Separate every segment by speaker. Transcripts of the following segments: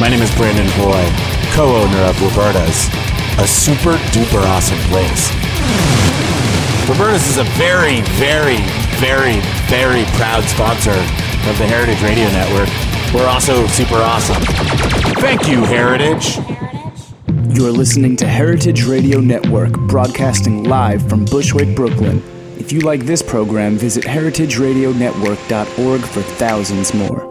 Speaker 1: My name is Brandon Hoy, co-owner of Roberta's, a super duper awesome place. Roberta's is a very, very, very, very proud sponsor of the Heritage Radio Network. We're also super awesome. Thank you, Heritage.
Speaker 2: You're listening to Heritage Radio Network, broadcasting live from Bushwick, Brooklyn. If you like this program, visit heritageradionetwork.org for thousands more.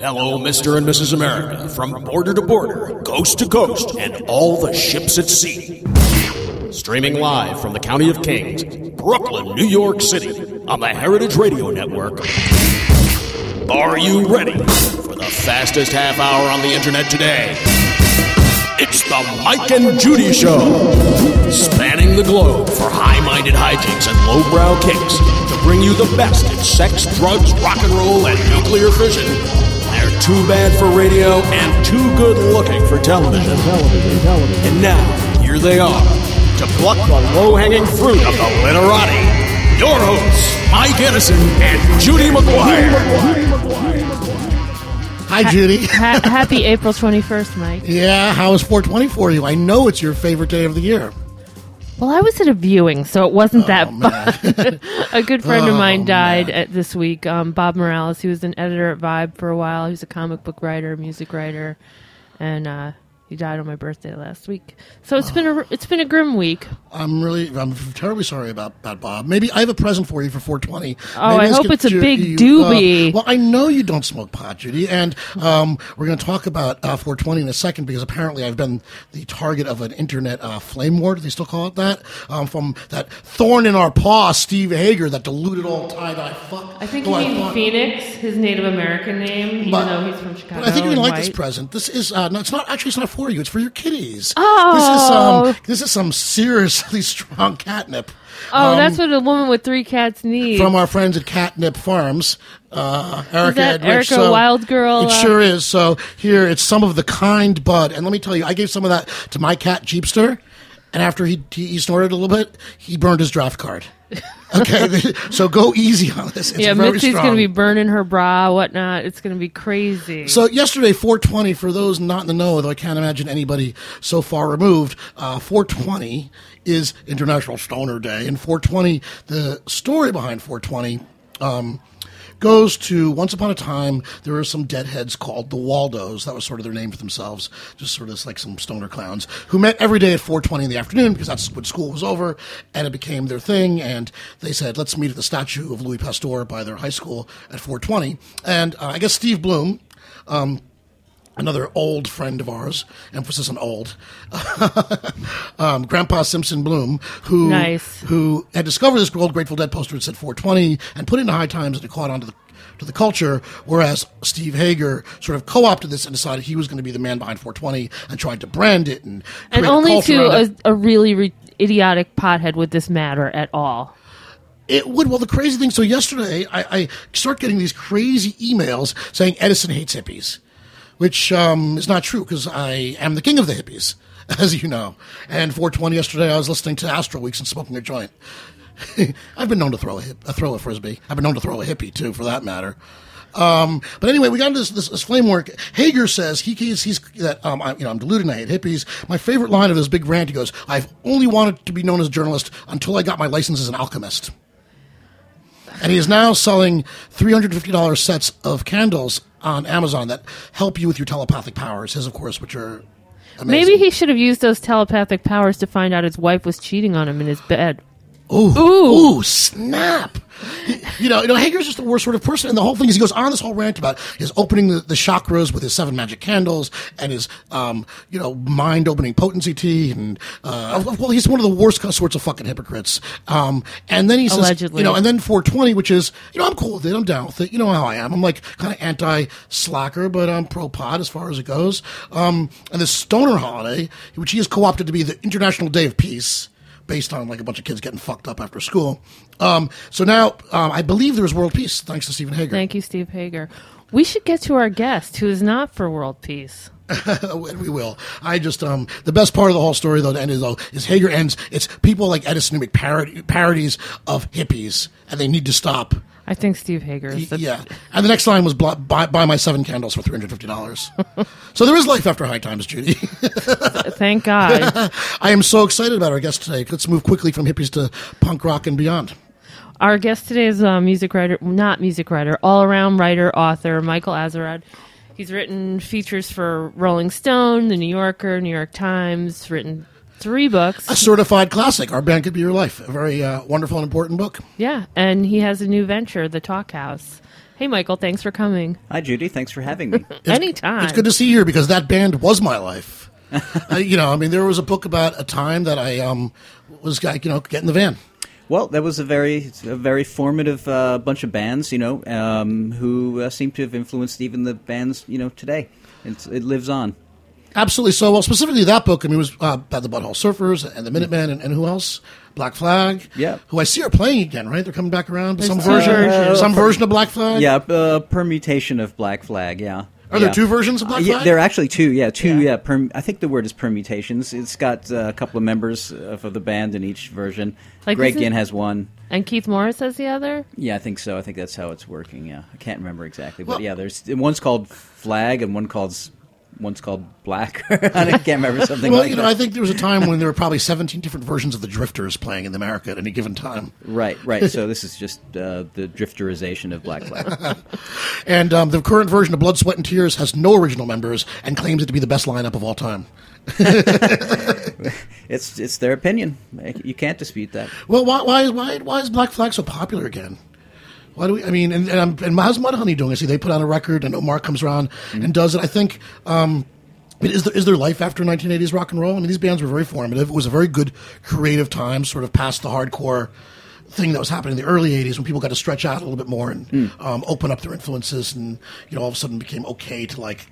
Speaker 3: Hello, Mr. and Mrs. America, from border to border, coast to coast, and all the ships at sea. Streaming live from the County of Kings, Brooklyn, New York City, on the Heritage Radio Network. Are you ready for the fastest half hour on the internet today? It's the Mike and Judy Show, spanning the globe for high minded hijinks and lowbrow kicks to bring you the best in sex, drugs, rock and roll, and nuclear fission. They're too bad for radio and too good looking for television. And now, here they are to pluck the low hanging fruit of the literati. Your hosts, Mike Edison and Judy McGuire.
Speaker 4: Hi, Judy.
Speaker 5: Ha- happy April 21st, Mike.
Speaker 4: Yeah, how is 420 for you? I know it's your favorite day of the year.
Speaker 5: Well, I was at a viewing, so it wasn't that
Speaker 4: Oh, man.
Speaker 5: fun. a good friend of
Speaker 4: Oh,
Speaker 5: mine died at this week. Um, Bob Morales. He was an editor at Vibe for a while. He was a comic book writer, music writer, and uh, he died on my birthday last week. So it's been a it's been a grim week.
Speaker 4: I'm really, I'm terribly sorry about, about Bob. Maybe I have a present for you for 420.
Speaker 5: Oh,
Speaker 4: Maybe
Speaker 5: I hope it's a
Speaker 4: Ju-
Speaker 5: big
Speaker 4: you-
Speaker 5: doobie.
Speaker 4: uh, well, I know you don't smoke pot, Judy, and um, we're going to talk about uh, 420 in a second because apparently I've been the target of an internet uh, flame war. Do they still call it that? Um, from that thorn in our paw, Steve Hager, that deluded all tie dye fuck.
Speaker 5: I think
Speaker 4: who
Speaker 5: he means Phoenix, his Native American name, even
Speaker 4: But-
Speaker 5: though he's from Chicago.
Speaker 4: But I think you're gonna like this present. This is uh, no, it's not actually. It's not for you. It's for your kitties.
Speaker 5: Oh.
Speaker 4: this is some this is some seriously strong catnip.
Speaker 5: Oh,
Speaker 4: um,
Speaker 5: that's what a woman with three cats needs.
Speaker 4: from our friends at Catnip Farms. Uh, Erica
Speaker 5: that
Speaker 4: and Rich.
Speaker 5: Erica Wild Girl,
Speaker 4: It
Speaker 5: uh,
Speaker 4: sure is. So here, it's some of the kind bud, and let me tell you, I gave some of that to my cat Jeepster, and after he he snorted a little bit, he burned his draft card. Okay, so go easy on this. It's
Speaker 5: yeah, Mitzi's going to be burning her bra, whatnot. It's going to be crazy.
Speaker 4: So yesterday, 420. For those not in the know, though I can't imagine anybody so far removed, uh, 420 is International Stoner Day, and 420. The story behind 420. Um, Goes to once upon a time there were some deadheads called the Waldos. That was sort of their name for themselves, just sort of like some stoner clowns who met every day at 4:20 in the afternoon because that's when school was over, and it became their thing. And they said, "Let's meet at the statue of Louis Pasteur by their high school at 4:20." And uh, I guess Steve Bloom, another old friend of ours, emphasis on old, um, Grandpa Simpson Bloom, who
Speaker 5: Nice.
Speaker 4: who had discovered this old Grateful Dead poster that said 420 and put it in High Times and it caught on to the to the culture, whereas Steve Hager sort of co-opted this and decided he was going to be the man behind 420 and tried to brand it and
Speaker 5: and only to a, a really re- idiotic pothead would this matter at all.
Speaker 4: It would. Well, the crazy thing. So yesterday, I, I start getting these crazy emails saying Edison hates hippies, which um, is not true because I am the king of the hippies, as you know. And 420 yesterday, I was listening to Astral Weeks and smoking a joint. I've been known to throw a, hip, throw a frisbee. I've been known to throw a hippie too, for that matter. Um, but anyway, we got into this, this, this flame work. Hager says he, he's, he's that um, I, you know I'm deluded. I hate hippies. My favorite line of his big rant. He goes, "I've only wanted to be known as a journalist until I got my license as an alchemist." and he is now selling $350 sets of candles on Amazon that help you with your telepathic powers. His, of course, which are amazing.
Speaker 5: Maybe he should have used those telepathic powers to find out his wife was cheating on him in his bed.
Speaker 4: Ooh,
Speaker 5: Ooh.
Speaker 4: ooh, snap! You know, you know, Hager's just the worst sort of person, and the whole thing is he goes on this whole rant about his opening the, the chakras with his seven magic candles and his, um, you know, mind-opening potency tea, and uh, well, he's one of the worst sorts of fucking hypocrites. Um, and then he says,
Speaker 5: Allegedly.
Speaker 4: you know, and then 420, which is, you know, I'm cool with it, I'm down with it, you know how I am. I'm like kind of anti-slacker, but I'm pro-pod as far as it goes. Um, and the stoner holiday, which he has co-opted to be the International Day of Peace based on like a bunch of kids getting fucked up after school. Um, so now um, I believe there's world peace thanks to Stephen Hager.
Speaker 5: Thank you, Steve Hager. We should get to our guest, who is not for world peace.
Speaker 4: we will. I just um the best part of the whole story though, the end is though, is Hager ends. It's people like Edison who make parody, parodies of hippies, and they need to stop.
Speaker 5: I think Steve Hager. Is the,
Speaker 4: yeah, and the next line was buy, buy my seven candles for three hundred fifty dollars. so there is life after high times, Judy.
Speaker 5: Thank God.
Speaker 4: I am so excited about our guest today. Let's move quickly from hippies to punk rock and beyond.
Speaker 5: Our guest today is a music writer, not music writer, all around writer, author, Michael Azerrad. He's written features for Rolling Stone, The New Yorker, New York Times, written three books.
Speaker 4: A certified classic. Our band could be your life. A very uh, wonderful and important book.
Speaker 5: Yeah, and he has a new venture, The Talkhouse. Hey, Michael, thanks for coming.
Speaker 6: Hi, Judy. Thanks for having me.
Speaker 5: Anytime.
Speaker 4: It's good to see you here because that band was my life. uh, you know, I mean, there was a book about a time that I um, was, you know, getting the van.
Speaker 6: Well, that was a very, a very formative uh, bunch of bands, you know, um, who uh, seem to have influenced even the bands, you know, today. It's, it lives on.
Speaker 4: Absolutely. So, well, specifically that book, I mean, it was uh, about the Butthole Surfers and the Minutemen and, and who else? Black Flag.
Speaker 6: Yeah.
Speaker 4: Who I see are playing again, right? They're coming back around.
Speaker 5: There's
Speaker 4: Some
Speaker 5: two
Speaker 4: version,
Speaker 5: versions.
Speaker 4: some version of Black Flag.
Speaker 6: Yeah, a permutation of Black Flag, yeah.
Speaker 4: Are
Speaker 6: yeah.
Speaker 4: there two versions of Black
Speaker 6: Uh, yeah,
Speaker 4: Flag?
Speaker 6: there are actually two. Yeah, two.
Speaker 5: Yeah.
Speaker 6: Yeah, perm- I think the word is permutations. It's got uh, a couple of members of, of the band in each version.
Speaker 5: Like,
Speaker 6: Greg Ginn has one.
Speaker 5: and Keith Morris has the other?
Speaker 6: Yeah, I think so. I think that's how it's working. Yeah, I can't remember exactly, but
Speaker 4: Well-
Speaker 6: yeah, there's one's called Flag and one called one's called Black. I can't remember something
Speaker 4: well,
Speaker 6: like
Speaker 4: you know,
Speaker 6: that.
Speaker 4: I think there was a time when there were probably 17 different versions of the Drifters playing in America at any given time.
Speaker 6: Right, right. So this is just uh, the drifterization of Black Flag.
Speaker 4: And um, the current version of Blood, Sweat, and Tears has no original members and claims it to be the best lineup of all time.
Speaker 6: it's it's their opinion. You can't dispute that.
Speaker 4: Well, why, why, why, why is Black Flag so popular again? Why do we? I mean, and, and, and how's Mudhoney doing? I see they put out a record, and Omar comes around and does it. I think. Um, I mean, is there is there life after 1980s rock and roll? I mean, these bands were very formative. It was a very good creative time, sort of past the hardcore thing that was happening in the early 80s when people got to stretch out a little bit more and um, open up their influences, and you know, all of a sudden became okay to like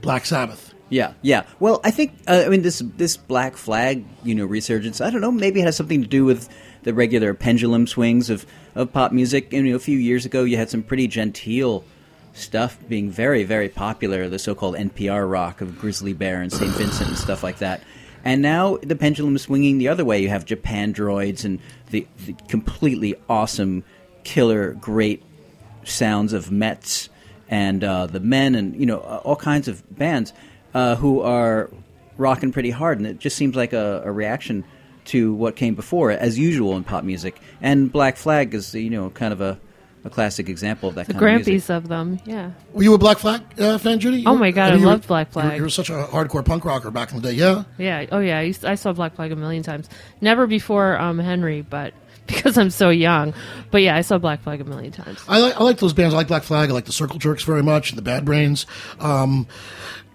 Speaker 4: Black Sabbath.
Speaker 6: Yeah, yeah. Well, I think uh, I mean this this Black Flag, you know, resurgence. I don't know. Maybe it has something to do with the regular pendulum swings of, of pop music. You know, a few years ago, you had some pretty genteel stuff being very, very popular. The so-called NPR rock of Grizzly Bear and St. Vincent and stuff like that. And now the pendulum is swinging the other way. You have Japandroids and the, the completely awesome, killer, great sounds of Metz and uh, the Men and you know all kinds of bands uh, who are rocking pretty hard, and it just seems like a, a reaction to what came before, it, as usual in pop music. And Black Flag is you know kind of a, a classic example of that
Speaker 5: The
Speaker 6: kind of music.
Speaker 5: Grampies of them, yeah.
Speaker 4: Were you a Black Flag uh, fan, Judy?
Speaker 5: Oh my God,
Speaker 4: mean,
Speaker 5: I
Speaker 4: you were-
Speaker 5: loved Black
Speaker 4: you were-
Speaker 5: Flag.
Speaker 4: You were such a hardcore punk rocker back in the day, yeah.
Speaker 5: Yeah. Oh, yeah. I, used, I saw Black Flag a million times. Never before um, Henry, but because I'm so young. But yeah, I saw Black Flag a million times.
Speaker 4: I like I like those bands. I like Black Flag. I like the Circle Jerks very much, and the Bad Brains, um,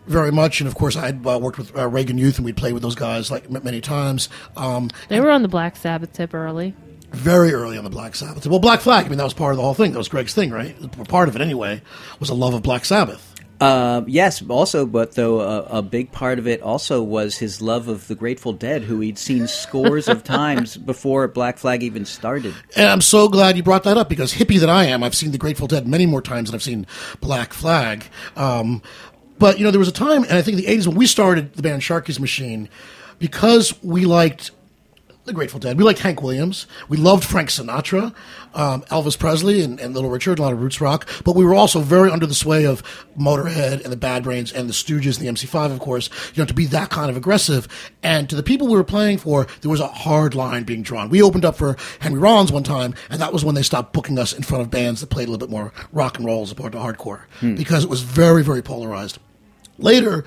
Speaker 4: very much. And of course, I had uh, worked with uh, Reagan Youth, and we'd played with those guys like m- many times. Um,
Speaker 5: They were on the Black Sabbath tip early.
Speaker 4: very early on the Black Sabbath. Well, Black Flag. I mean, that was part of the whole thing. That was Greg's thing, right? Part of it, anyway, was a love of Black Sabbath.
Speaker 6: Uh, yes, also, but though uh, a big part of it also was his love of the Grateful Dead, who he'd seen scores of times before Black Flag even started.
Speaker 4: And I'm so glad you brought that up because hippie that I am, I've seen the Grateful Dead many more times than I've seen Black Flag. Um, but you know, there was a time, and I think in the '80s when we started the band Sharky's Machine, because we liked the Grateful Dead, we liked Hank Williams, we loved Frank Sinatra, um, Elvis Presley, and, and Little Richard, a lot of roots rock. But we were also very under the sway of Motorhead and the Bad Brains and the Stooges and the MC5, of course. You know, to be that kind of aggressive, and to the people we were playing for, there was a hard line being drawn. We opened up for Henry Rollins one time, and that was when they stopped booking us in front of bands that played a little bit more rock and roll as opposed to hardcore because it was very, very polarized. Later,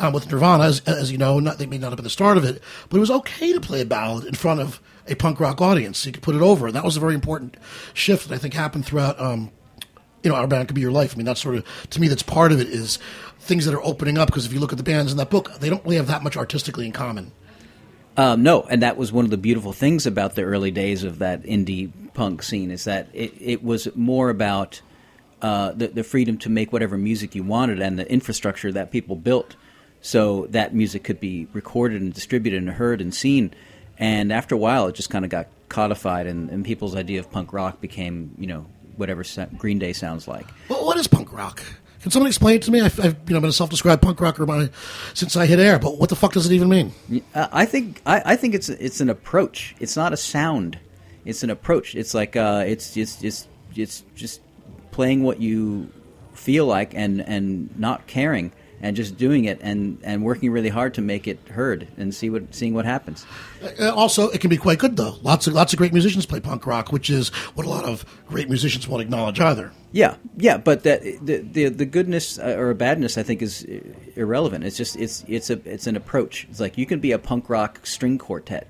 Speaker 4: um, with Nirvana, as, as you know, not, they may not have been the start of it, but it was okay to play a ballad in front of a punk rock audience. You could put it over, and that was a very important shift that I think happened throughout. Um, you know, our band could be your life. I mean, that's sort of to me, that's part of it is things that are opening up. Because if you look at the bands in that book, they don't really have that much artistically in common.
Speaker 6: Um, no, and that was one of the beautiful things about the early days of that indie punk scene is that it, it was more about uh, the, the freedom to make whatever music you wanted and the infrastructure that people built so that music could be recorded and distributed and heard and seen. And after a while, it just kind of got codified, and, and people's idea of punk rock became, you know, whatever Green Day sounds like.
Speaker 4: Well, what is punk rock? Can someone explain it to me? I've, I've you know been a self-described punk rocker my, since I hit air, but what the fuck does it even mean?
Speaker 6: Uh, I think I, I think it's it's an approach. It's not a sound. It's an approach. It's like uh, it's it's it's it's just playing what you feel like and and not caring and just doing it and, and working really hard to make it heard and see what seeing what happens.
Speaker 4: Uh, also, it can be quite good though. Lots of lots of great musicians play punk rock, which is what a lot of great musicians won't acknowledge either.
Speaker 6: Yeah, yeah, but that the the, the goodness uh, or badness I think is irrelevant. It's just it's it's a it's an approach. It's like you can be a punk rock string quartet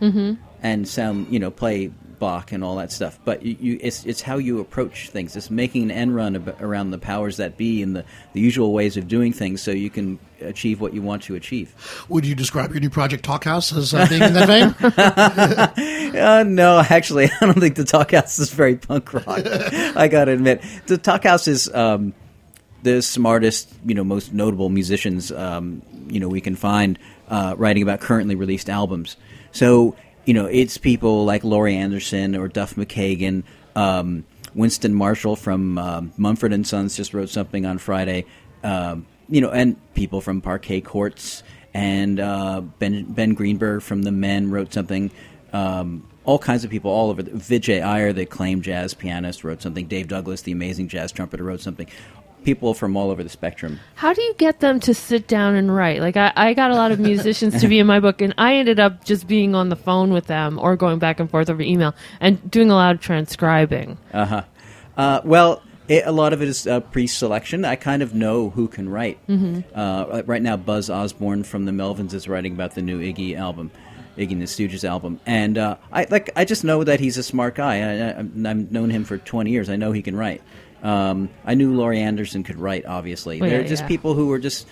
Speaker 5: Mm-hmm.
Speaker 6: and sound you know play Bach and all that stuff. But you, you, it's it's how you approach things. It's making an end run ab- around the powers that be and the, the usual ways of doing things, so you can achieve what you want to achieve.
Speaker 4: Would you describe your new project Talkhouse as uh, being in that vein?
Speaker 6: Uh, no, actually, I don't think the Talkhouse is very punk rock. I gotta admit, the Talkhouse is um, the smartest, you know, most notable musicians, um, you know, we can find uh, writing about currently released albums. So, you know, it's people like Laurie Anderson or Duff McKagan. Um, Winston Marshall from um Mumford and Sons just wrote something on Friday. Um, you know, and people from Parquet Courts and uh, Ben Ben Greenberg from The Men wrote something. Um, all kinds of people all over. The, Vijay Iyer, the acclaimed jazz pianist, wrote something. Dave Douglas, the amazing jazz trumpeter, wrote something. People from all over the spectrum.
Speaker 5: How do you get them to sit down and write? Like I, I got a lot of musicians to be in my book, and I ended up just being on the phone with them or going back and forth over email and doing a lot of transcribing.
Speaker 6: Uh-huh. Uh, well, it, a lot of it is uh, pre-selection. I kind of know who can write.
Speaker 5: Mhm.
Speaker 6: Uh, right now, Buzz Osborne from the Melvins is writing about the new Iggy album, Iggy and the Stooges album, and uh, I like. I just know that he's a smart guy. I, I, I've known him for twenty years. I know he can write. Um, I knew Laurie Anderson could write. Obviously,
Speaker 5: Well,
Speaker 6: they're
Speaker 5: yeah,
Speaker 6: just
Speaker 5: yeah.
Speaker 6: people who are just.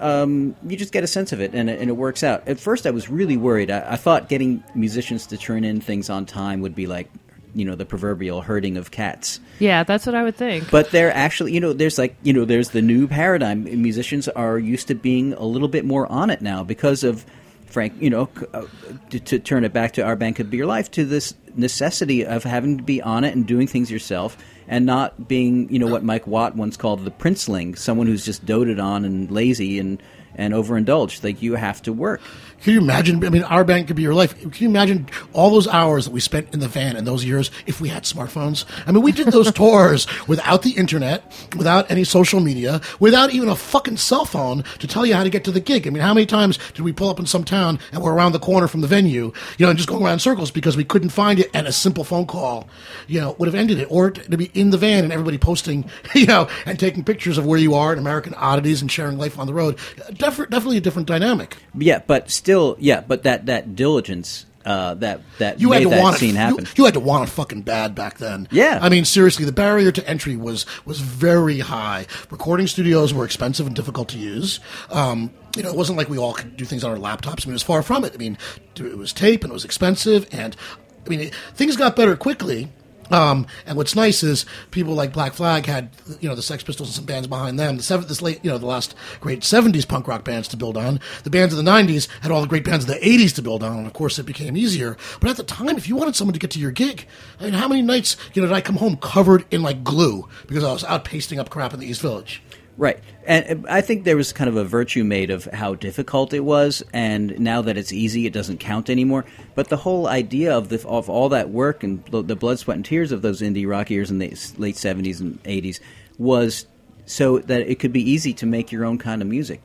Speaker 6: Um, you just get a sense of it, and it, and it works out. At first, I was really worried. I, I thought getting musicians to turn in things on time would be like, you know, the proverbial herding of cats.
Speaker 5: Yeah, that's what I would think.
Speaker 6: But they're actually, you know, there's like, you know, there's the new paradigm. Musicians are used to being a little bit more on it now because of Frank, you know, uh, to, to turn it back to Our Could Be Your Life, to this necessity of having to be on it and doing things yourself and not being, you know, what Mike Watt once called the princeling, someone who's just doted on and lazy and, and overindulged. Like, you have to work.
Speaker 4: Can you imagine? I mean, our band could be your life. Can you imagine all those hours that we spent in the van in those years if we had smartphones? I mean, we did those tours without the internet, without any social media, without even a fucking cell phone to tell you how to get to the gig. I mean, how many times did we pull up in some town and we're around the corner from the venue, you know, and just going around in circles because we couldn't find it, and a simple phone call, you know, would have ended it, or to be in the van and everybody posting, you know, and taking pictures of where you are and American oddities and sharing life on the road. Def- definitely a different dynamic.
Speaker 6: Yeah, but still, yeah, but that, that diligence, uh, that, that
Speaker 4: you
Speaker 6: made
Speaker 4: had to
Speaker 6: that
Speaker 4: want
Speaker 6: scene
Speaker 4: it.
Speaker 6: happen.
Speaker 4: You, you had to want it fucking bad back then.
Speaker 6: Yeah.
Speaker 4: I mean, seriously, the barrier to entry was was very high. Recording studios were expensive and difficult to use. Um, you know, it wasn't like we all could do things on our laptops. I mean, it was far from it. I mean, it was tape and it was expensive, and I mean, it, things got better quickly. Um, and what's nice is people like Black Flag had, you know, the Sex Pistols and some bands behind them. The seven, this late, you know, the last great '70s punk rock bands to build on. The bands of the '90s had all the great bands of the '80s to build on, and of course, it became easier. But at the time, if you wanted someone to get to your gig, I mean, how many nights, you know, did I come home covered in like glue because I was out pasting up crap in the East Village?
Speaker 6: Right. And I think there was kind of a virtue made of how difficult it was, and now that it's easy, it doesn't count anymore. But the whole idea of the, of all that work and the blood, sweat, and tears of those indie rock years in the late seventies and eighties was so that it could be easy to make your own kind of music,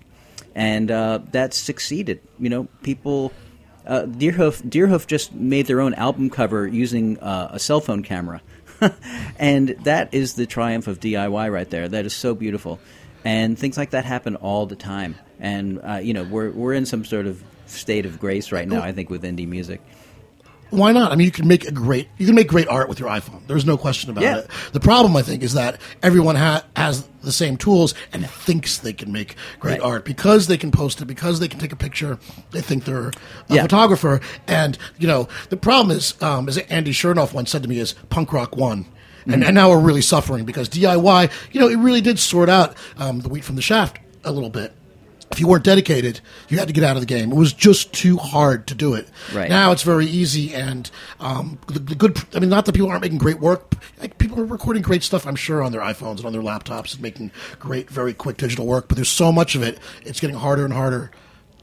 Speaker 6: and uh, that succeeded. You know, people. Uh, Deerhoof, Deerhoof just made their own album cover using uh, a cell phone camera, and that is the triumph of DIY right there. That is so beautiful, and things like that happen all the time. And uh, you know, we're we're in some sort of state of grace right now. I think with indie music.
Speaker 4: Why not? I mean, you can make a great you can make great art with your iPhone. There's no question about
Speaker 6: Yeah.
Speaker 4: it. The problem, I think, is that everyone ha- has the same tools and thinks they can make great
Speaker 6: Right.
Speaker 4: art because they can post it, because they can take a picture. They think they're a
Speaker 6: Yeah.
Speaker 4: photographer, and you know the problem is, um, as Andy Shernoff once said to me, is punk rock won. And, and now we're really suffering because DIY, you know, it really did sort out um, the wheat from the shaft a little bit. If you weren't dedicated, you had to get out of the game. It was just too hard to do it.
Speaker 6: Right.
Speaker 4: Now it's very easy, and um, the, the good. I mean, not that people aren't making great work. Like, people are recording great stuff, I'm sure, on their iPhones and on their laptops, and making great, very quick digital work. But there's so much of it; it's getting harder and harder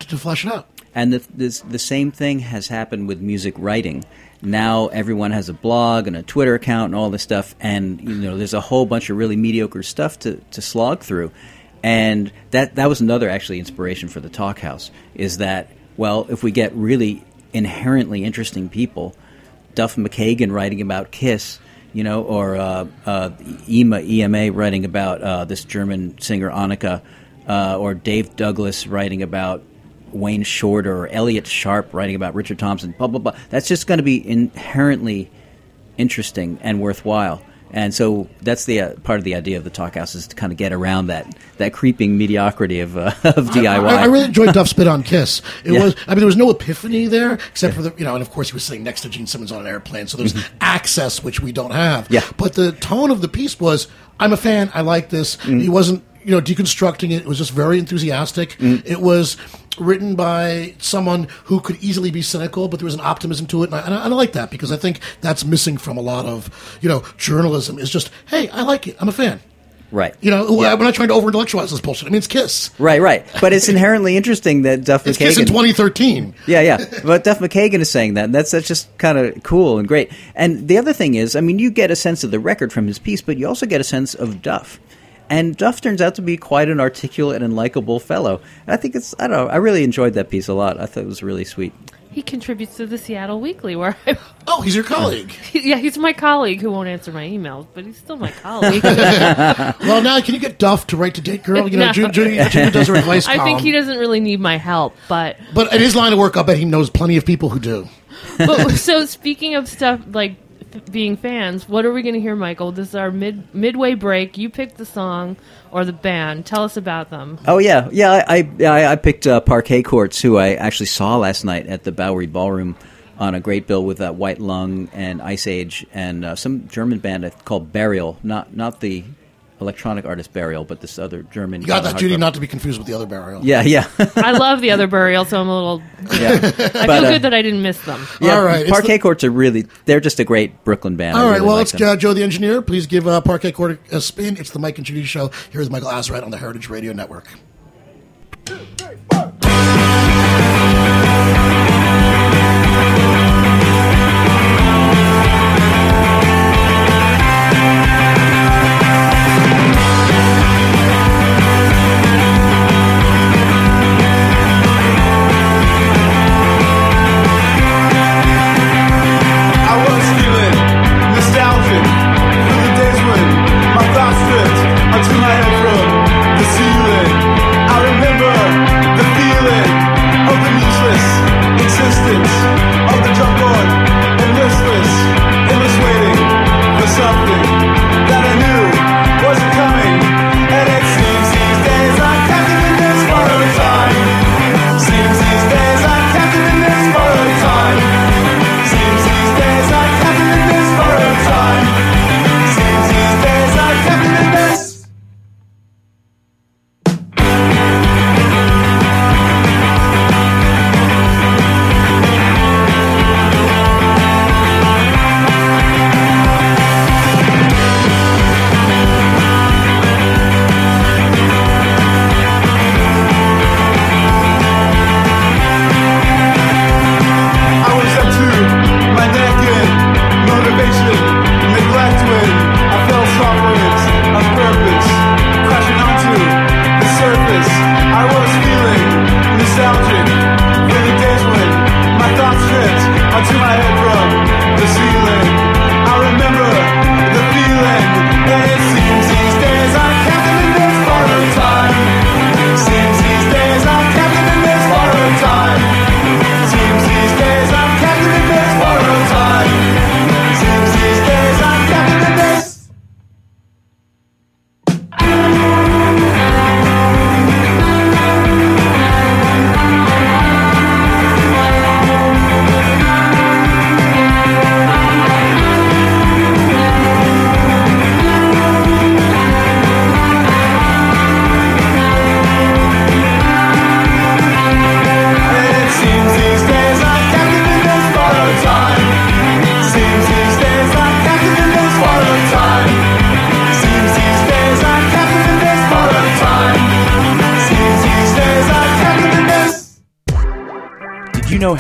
Speaker 4: to, to flesh it out.
Speaker 6: And the, this, the same thing has happened with music writing. Now everyone has a blog and a Twitter account and all this stuff, and you know there's a whole bunch of really mediocre stuff to, to slog through, and that that was another actually inspiration for the Talkhouse is that well if we get really inherently interesting people, Duff McKagan writing about Kiss, you know, or uh, uh, EMA EMA writing about uh, this German singer Annika, uh, or Dave Douglas writing about Wayne Shorter or Elliot Sharp writing about Richard Thompson, blah, blah, blah. That's just going to be inherently interesting and worthwhile. And so that's the uh, part of the idea of the talk house is to kind of get around that that creeping mediocrity of, uh, of DIY.
Speaker 4: I, I, really enjoyed Duff's bit on Kiss. It
Speaker 6: Yeah.
Speaker 4: was, I mean, there was no epiphany there, except for the, you know, and of course he was sitting next to Gene Simmons on an airplane, so there's access which we don't have.
Speaker 6: Mm-hmm. Yeah.
Speaker 4: But the tone of the piece was, I'm a fan, I like this.
Speaker 6: Mm.
Speaker 4: He wasn't, you know, deconstructing it. It was just very enthusiastic.
Speaker 6: Mm.
Speaker 4: It was written by someone who could easily be cynical, but there was an optimism to it, and I, and I, like that because I think that's missing from a lot of, you know, journalism. Is just, hey, I like it, I'm a fan.
Speaker 6: right.
Speaker 4: You know, we're not trying to over intellectualize this bullshit. I mean, it's Kiss.
Speaker 6: Right, right. But it's inherently interesting that Duff
Speaker 4: It's
Speaker 6: McKagan.
Speaker 4: Kiss in 2013.
Speaker 6: Yeah, yeah. But Duff McKagan is saying that. And that's that's just kind of cool and great. And the other thing is, I mean, you get a sense of the record from his piece, but you also get a sense of Duff. And Duff turns out to be quite an articulate and likable fellow. And I think it's I don't know. I really enjoyed that piece a lot. I thought it was really sweet.
Speaker 5: He contributes to the Seattle Weekly, where I,
Speaker 4: Oh, he's your colleague.
Speaker 5: yeah, he's my colleague who won't answer my emails, but he's still my colleague.
Speaker 4: well, now can you get Duff to write to Date Girl? You know,
Speaker 5: No.
Speaker 4: Judy, Judy, Judy does her advice
Speaker 5: I think he doesn't really need my help, but
Speaker 4: But in his line of work, I bet he knows plenty of people who do.
Speaker 5: but so speaking of stuff like f- being fans, what are we going to hear, Michael? This is our mid midway break. You picked the song or the band. Tell us about them.
Speaker 6: Oh yeah, yeah. I I, I- picked uh, Parquet Courts, who I actually saw last night at the Bowery Ballroom on a great bill with uh, White Lung and Iceage and uh, some German band called Burial. Not not the electronic artist Burial, but this other German.
Speaker 4: You got that, Judy,
Speaker 6: hardcore-
Speaker 4: not to be confused with the other burial.
Speaker 6: Yeah, yeah,
Speaker 5: I love the other burial, so I'm a little.
Speaker 6: yeah.
Speaker 5: I
Speaker 6: But,
Speaker 5: feel
Speaker 6: uh,
Speaker 5: good that I didn't miss them.
Speaker 6: yeah,
Speaker 4: All right, it's
Speaker 6: Parquet
Speaker 4: the-
Speaker 6: Courts are really they're just a great Brooklyn band.
Speaker 4: All right,
Speaker 6: really
Speaker 4: well,
Speaker 6: like
Speaker 4: let's uh, Joe the engineer. Please give uh, Parquet Court a spin. It's the Mike and Judy show. Here's Michael Azerrad on the Heritage Radio Network.
Speaker 7: I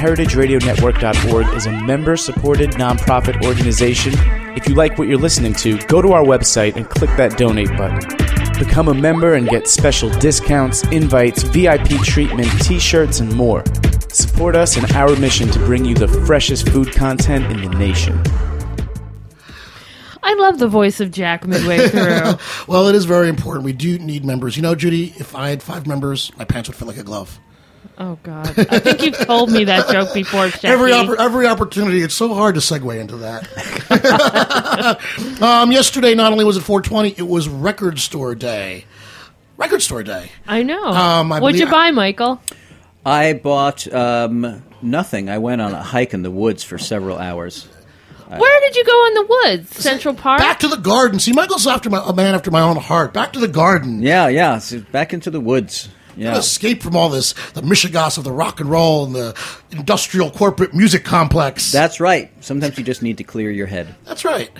Speaker 2: heritageradionetwork.org is a member supported nonprofit organization? If you like what you're listening to, go to our website and click that donate button. Become a member and get special discounts, invites, VIP treatment, t shirts, and more. Support us in our mission to bring you the freshest food content in the nation.
Speaker 5: I love the voice of Jack midway through.
Speaker 4: Well, it is very important. We do need members. You know, Judy, if I had five members, my pants would fit like a glove.
Speaker 5: Oh God, I think you've told me that joke before, Jackie.
Speaker 4: Every oppor- every opportunity, it's so hard to segue into that. um, yesterday, not only was it 420, it was Record Store Day. Record Store Day.
Speaker 5: I know.
Speaker 4: Um, I
Speaker 5: What'd you buy, Michael?
Speaker 6: I bought um, nothing. I went on a hike in the woods for several hours.
Speaker 5: Where did you go in the woods? Central Park.
Speaker 4: Back to the garden. See, Michael's after my, a man after my own heart. Back to the garden.
Speaker 6: Yeah, yeah. So back into the woods. Yeah.
Speaker 4: Escape from all this, the Michigas of the rock and roll and the industrial corporate music complex.
Speaker 6: That's right. Sometimes you just need to clear your head.
Speaker 4: That's right.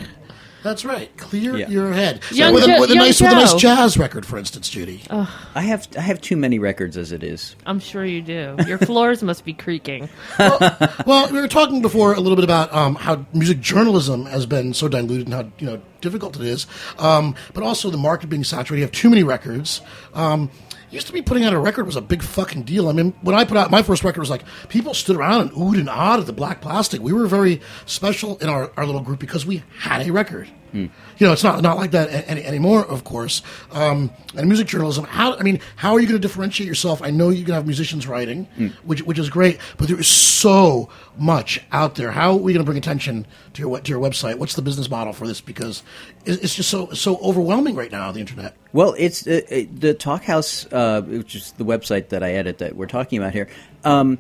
Speaker 4: That's right. Clear
Speaker 6: Yeah.
Speaker 4: your head.
Speaker 5: Young
Speaker 4: with, a,
Speaker 5: Jo-
Speaker 4: with a
Speaker 5: Young
Speaker 4: nice with a nice
Speaker 5: Joe.
Speaker 4: jazz record, for instance, Judy.
Speaker 6: I have I have too many records as it is.
Speaker 5: I'm sure you do. Your floors must be creaking.
Speaker 4: Well, we were talking before a little bit about um, how music journalism has been so diluted and how you know difficult it is, um, but also the market being saturated. You have too many records. Um, used to be putting out a record was a big fucking deal. I mean, when I put out my first record, was like people stood around and oohed and awed at the black plastic. We were very special in our, our little group because we had a record. You know, it's not not like that any, anymore, of course. Um, and music journalism, how I mean, how are you going to differentiate yourself? I know you can have musicians writing, which which is great, but there is so much out there. How are we going to bring attention to your to your website? What's the business model for this? Because it's just so so overwhelming right now. The internet.
Speaker 6: Well, it's uh, uh, the Talkhouse, uh, which is the website that I edit that we're talking about here, um,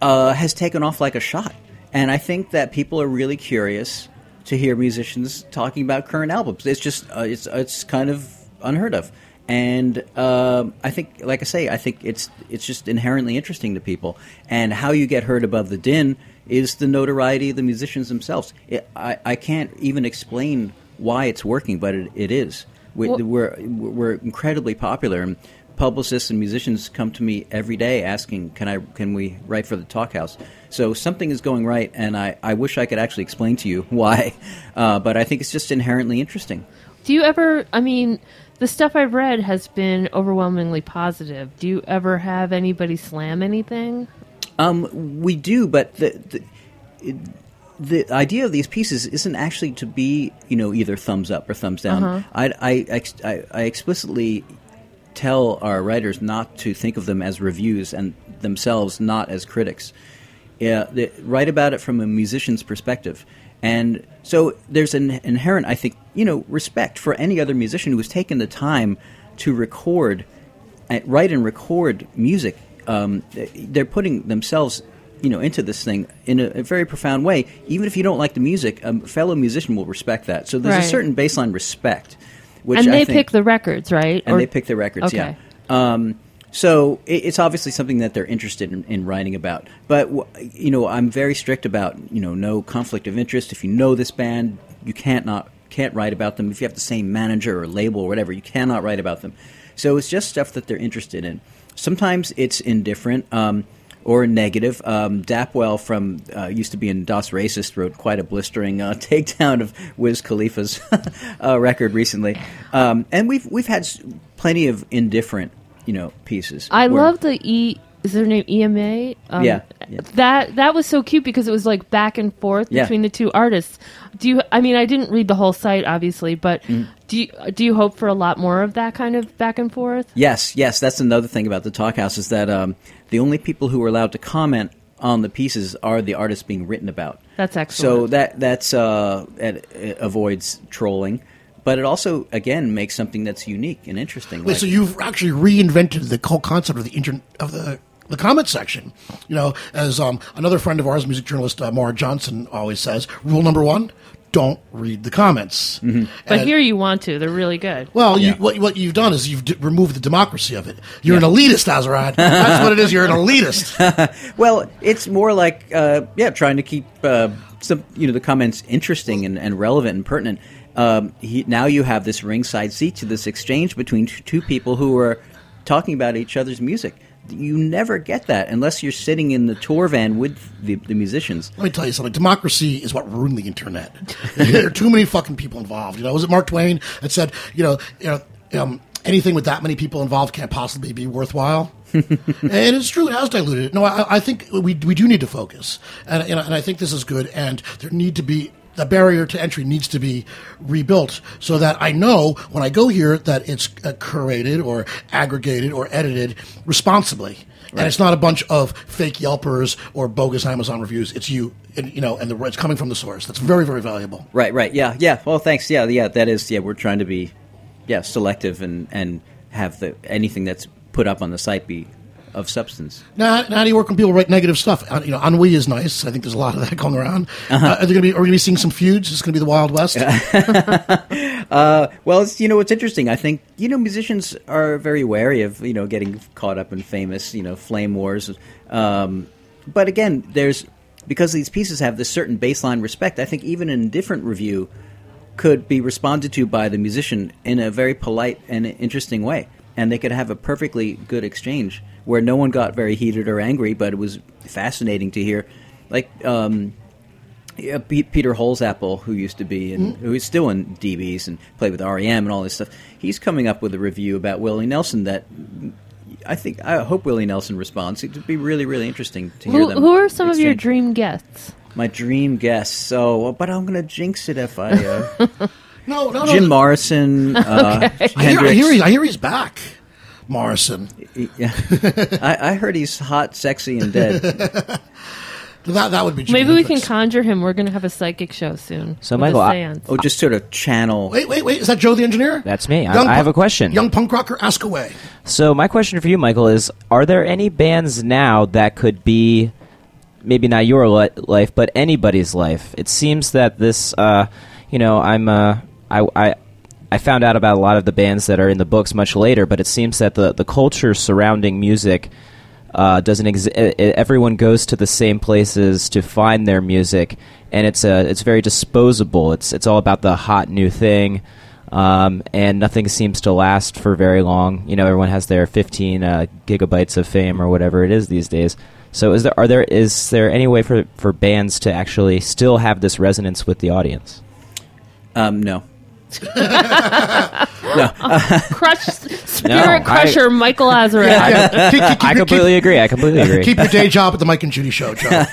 Speaker 6: uh, has taken off like a shot, and I think that people are really curious to hear musicians talking about current albums. It's just uh, it's it's kind of unheard of, and um I think, like I say, I think it's it's just inherently interesting to people, and how you get heard above the din is the notoriety of the musicians themselves. It, I I can't even explain why it's working, but it, it is. We,
Speaker 5: Well-
Speaker 6: we're we're incredibly popular, and publicists and musicians come to me every day asking, "Can I can we write for the Talkhouse?" So something is going right, and I, I wish I could actually explain to you why, uh, but I think it's just inherently interesting.
Speaker 5: Do you ever? I mean, the stuff I've read has been overwhelmingly positive. Do you ever have anybody slam anything?
Speaker 6: Um, we do, but the, the it, the idea of these pieces isn't actually to be, you know, either thumbs up or thumbs down.
Speaker 5: Uh-huh.
Speaker 6: I, I, I, I explicitly tell our writers not to think of them as reviews and themselves not as critics. Yeah, they, write about it from a musician's perspective. And so there's an inherent, I think, you know, respect for any other musician who has taken the time to record, uh, write and record music. Um, they're putting themselves, you know, into this thing in a, a very profound way. Even if you don't like the music, a fellow musician will respect that. So there's
Speaker 5: Right.
Speaker 6: a certain baseline respect. Which
Speaker 5: and they pick the records, right?
Speaker 6: and
Speaker 5: Or-
Speaker 6: they pick the records.
Speaker 5: Okay.
Speaker 6: Yeah. Um, so it, it's obviously something that they're interested in, in writing about. But you know, I'm very strict about you know no conflict of interest. If you know this band, you can't not can't write about them. If you have the same manager or label or whatever, you cannot write about them. So it's just stuff that they're interested in. Sometimes it's indifferent. Um, or negative. Um, Dapwell from uh, used to be in Das Racist wrote quite a blistering uh, takedown of Wiz Khalifa's uh, record recently, um, and we've we've had plenty of indifferent, you know, pieces.
Speaker 5: I
Speaker 6: where-
Speaker 5: love the E. Is their name EMA? Um,
Speaker 6: Yeah, yeah.
Speaker 5: That that was so cute because it was like back and forth
Speaker 6: Yeah.
Speaker 5: between the two artists. Do you? I mean, I didn't read the whole site, obviously, but
Speaker 6: Mm.
Speaker 5: do you do you hope for a lot more of that kind of back and forth?
Speaker 6: Yes, yes, that's another thing about the Talkhouse is that um, the only people who are allowed to comment on the pieces are the artists being written about.
Speaker 5: That's excellent.
Speaker 6: So that that's uh, it, it avoids trolling, but it also again makes something that's unique and interesting.
Speaker 4: Wait,
Speaker 6: like-
Speaker 4: so you've actually reinvented the whole concept of the inter- of the the comment section. You know, as um, another friend of ours, music journalist uh, Maura Johnston, always says, rule number one: don't read the comments.
Speaker 6: Mm-hmm.
Speaker 5: But
Speaker 4: And-
Speaker 5: here you want to. They're really good.
Speaker 4: Well, you, what, what you've done is you've d- removed the democracy of it. You're an elitist, Azerrad. That's what it is. You're an elitist.
Speaker 6: Well, it's more like uh, yeah, trying to keep uh, some you know the comments interesting and, and relevant and pertinent. Um, he, now you have this ringside seat to this exchange between t- two people who are talking about each other's music. You never get that unless you're sitting in the tour van with the, the musicians.
Speaker 4: Let me tell you something. Democracy is what ruined the internet. there are too many fucking people involved. You know, was it Mark Twain that said, you know, you know, um, anything with that many people involved can't possibly be worthwhile? and it's true, it has diluted it. No, I, I think we we do need to focus, and, and and I think this is good. And there need to be the barrier to entry needs to be rebuilt so that I know when I go here that it's uh, curated or aggregated or edited responsibly. And it's not a bunch of fake Yelpers or bogus Amazon reviews. It's you, and, you know, and the, it's coming from the source. That's very, very valuable.
Speaker 6: Right, right, yeah, yeah. Well, thanks. Yeah, yeah. That is, yeah. We're trying to be, yeah, selective and and have the anything that's put up on the site be of substance.
Speaker 4: Now, now how do you work when people write negative stuff? Uh, you know, ennui is nice. I think there's a lot of that going around.
Speaker 6: Uh-huh.
Speaker 4: Uh, are, there gonna be, are we going to be seeing some feuds? Is this going to be the Wild West?
Speaker 6: Well, it's, you know, it's interesting. I think you know musicians are very wary of you know getting caught up in famous you know flame wars. Um, but again, there's because these pieces have this certain baseline respect. I think even an indifferent review could be responded to by the musician in a very polite and interesting way, and they could have a perfectly good exchange where no one got very heated or angry, but it was fascinating to hear. Like um, yeah, Pe- Peter Holsapple, who used to be and who is still in DBs and played with REM and all this stuff, he's coming up with a review about Willie Nelson that I think I hope Willie Nelson responds. It would be really really interesting to hear
Speaker 5: Who,
Speaker 6: them.
Speaker 5: who are some of your dream guests?
Speaker 6: My dream guests. So, but I'm going to jinx it if I uh,
Speaker 4: no, no, no.
Speaker 6: Jim Morrison, uh,
Speaker 4: I hear, I, hear he, I hear he's back. Morrison.
Speaker 6: Yeah. I, I heard he's hot, sexy, and dead.
Speaker 4: That that would be. Jimi
Speaker 5: Maybe we can conjure him. We're going to have a psychic show soon.
Speaker 8: So, Michael, I-
Speaker 6: Oh, just sort of channel.
Speaker 4: Wait, wait, wait! Is that Joe the engineer?
Speaker 8: That's me. I-
Speaker 4: Young
Speaker 8: I have a question.
Speaker 4: Young punk rocker, ask away.
Speaker 8: So my question for you, Michael, is: Are there any bands now that could be maybe not your li- life, but anybody's life? It seems that this, uh, you know, I'm, uh, I, I, I found out about a lot of the bands that are in the books much later, but it seems that the the culture surrounding music. Uh, doesn't exist. Everyone goes to the same places to find their music, and it's uh, it's very disposable. It's it's all about the hot new thing um, and nothing seems to last for very long. You know, everyone has their 15 uh, gigabytes of fame or whatever it is these days. So, is there are there is there any way for for bands to actually still have this resonance with the audience?
Speaker 6: Um, no.
Speaker 5: Crush, Spirit
Speaker 8: No, I-
Speaker 5: Crusher, Michael Azerrad.
Speaker 4: Yeah, keep, keep, keep
Speaker 8: I
Speaker 4: your-
Speaker 8: completely agree. I completely agree.
Speaker 4: Keep, keep your day job at the Mike and Judy show, Joe.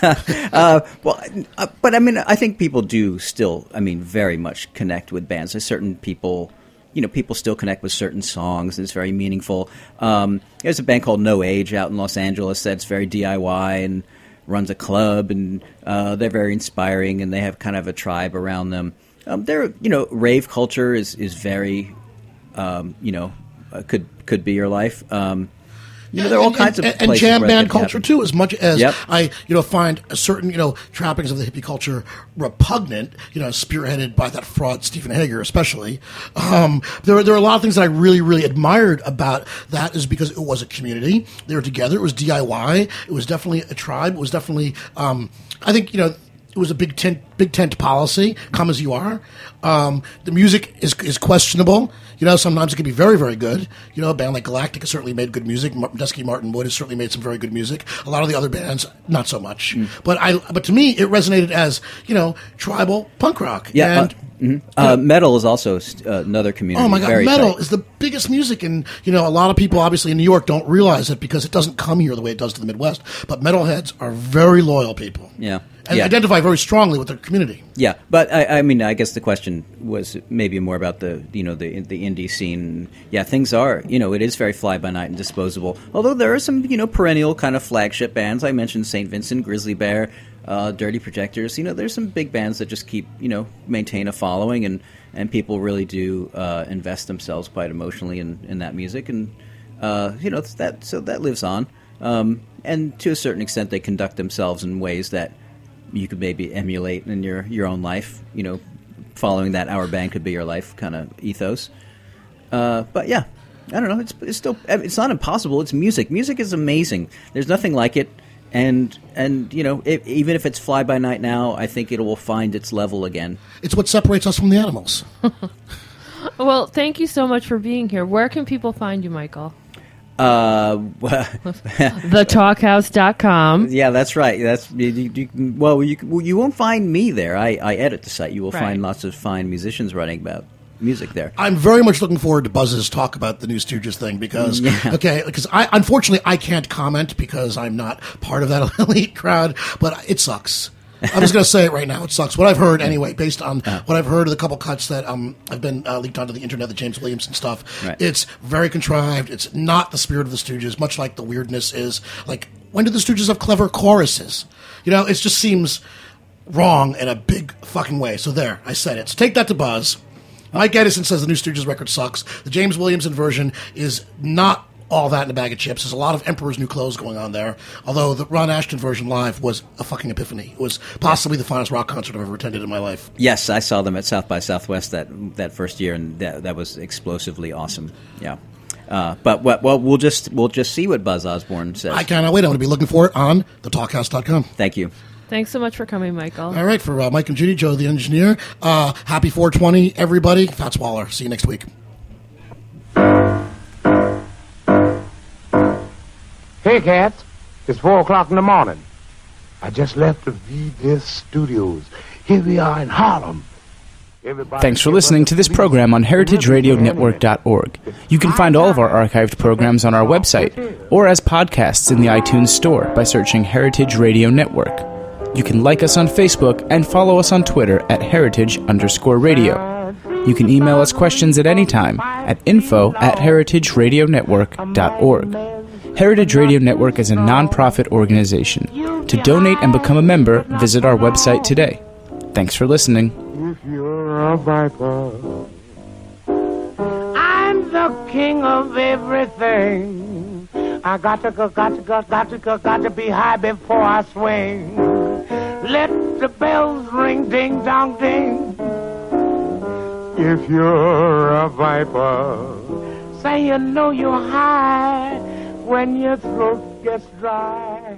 Speaker 6: Well, uh, but I mean, I think people do still, I mean, very much connect with bands. There's certain people, you know, people still connect with certain songs, and it's very meaningful. Um, there's a band called No Age out in Los Angeles that's very DIY and runs a club, and uh, they're very inspiring, and they have kind of a tribe around them. Um, they're, you know, rave culture is is very, um, you know, uh, could could be your life. Um, you know, there are all
Speaker 4: and,
Speaker 6: kinds
Speaker 4: and,
Speaker 6: of
Speaker 4: and jam band culture
Speaker 6: happen.
Speaker 4: too. As much as
Speaker 6: Yep.
Speaker 4: I, you know, find a certain you know trappings of the hippie culture repugnant, you know, spearheaded by that fraud Stephen Hager, especially. Um, there, are- there are a lot of things that I really, really admired about that. Is because it was a community. They were together. It was DIY. It was definitely a tribe. It was definitely. Um, I think you know. It was a big tent, big tent policy. Come as you are. Um, the music is is questionable. You know, sometimes it can be very, very good. You know, a band like Galactic has certainly made good music. Mar- Medeski Martin Wood has certainly made some very good music. A lot of the other bands, not so much.
Speaker 6: Mm.
Speaker 4: But I, but to me, it resonated as you know, tribal punk rock.
Speaker 6: Yeah,
Speaker 4: and,
Speaker 6: uh, mhm. Uh, metal is also uh, another community.
Speaker 4: Oh my god,
Speaker 6: very
Speaker 4: metal
Speaker 6: tight.
Speaker 4: is the biggest music, and you know a lot of people, obviously in New York, don't realize it because it doesn't come here the way it does to the Midwest. But metalheads are very loyal people.
Speaker 6: Yeah.
Speaker 4: And
Speaker 6: Yeah.
Speaker 4: identify very strongly with their community.
Speaker 6: Yeah, but I, I mean, I guess the question was maybe more about the you know the the indie scene. Yeah, things are you know it is very fly by night and disposable. Although there are some you know perennial kind of flagship bands. I mentioned Saint Vincent, Grizzly Bear, uh, Dirty Projectors. You know, there's some big bands that just keep you know maintain a following and and people really do uh, invest themselves quite emotionally in in that music and uh, you know that so that lives on. Um, and to a certain extent, they conduct themselves in ways that you could maybe emulate in your, your own life. You know, following that our band could be your life kind of ethos. Uh, but yeah, I don't know. It's it's still it's not impossible. It's music. Music is amazing. There's nothing like it. And and you know, if, even if it's fly by night now, I think it will find its level again.
Speaker 4: It's what separates us from the animals.
Speaker 5: Well, thank you so much for being here. Where can people find you, Michael?
Speaker 6: Uh,
Speaker 5: thetalkhouse.com.
Speaker 6: yeah, that's right. That's you, you, you- well, you well, you won't find me there. I, I edit the site. You will
Speaker 5: Right.
Speaker 6: find lots of fine musicians writing about music there.
Speaker 4: I'm very much looking forward to Buzz's talk about the New Stooges thing because okay, because I unfortunately I can't comment because I'm not part of that elite crowd, but it sucks. I'm just going to say it right now. It sucks. What I've heard, anyway, based on what I've heard of the couple cuts that um, have been uh, leaked onto the internet, the James Williamson stuff,
Speaker 6: Right.
Speaker 4: it's very contrived. It's not the spirit of the Stooges, much like the weirdness is. Like, when did the Stooges have clever choruses? You know, it just seems wrong in a big fucking way. So there, I said it. So take that to Buzz. Mike Edison says the new Stooges record sucks. The James Williamson version is not all that in a bag of chips. There's a lot of Emperor's New Clothes going on there. Although the Ron Asheton version live was a fucking epiphany. It was possibly the finest rock concert I've ever attended in my life.
Speaker 6: Yes, I saw them at South by Southwest that that first year, and that that was explosively awesome. Yeah. Uh, but what, well, we'll just we'll just see what Buzz Osborne says.
Speaker 4: I cannot wait. I'm going to be looking for it on thetalkhouse.com.
Speaker 6: Thank you.
Speaker 5: Thanks so much for coming, Michael.
Speaker 4: All right, for uh, Mike and Judy, Joe the engineer. Uh, happy 420, everybody. Fats Waller. See you next week.
Speaker 9: Hey, cats. It's four o'clock in the morning. I just left the VDIS Studios. Here we are in Harlem. Everybody
Speaker 2: Thanks for listening to this program on
Speaker 9: Remember,
Speaker 2: heritageradionetwork.org. You can find all of our archived programs on our website or as podcasts in the iTunes Store by searching Heritage Radio Network. You can like us on Facebook and follow us on Twitter at heritage underscore radio. You can email us questions at any time at info at heritageradionetwork.org. Heritage Radio Network is a nonprofit organization. To donate and become a member, visit our website today. Thanks for listening.
Speaker 9: If you're a I'm the king of everything. I got to go, got to go, got to go, got to be high before I swing. Let the bells ring, ding dong ding. If you're a viper, say you know you're high when your throat gets dry.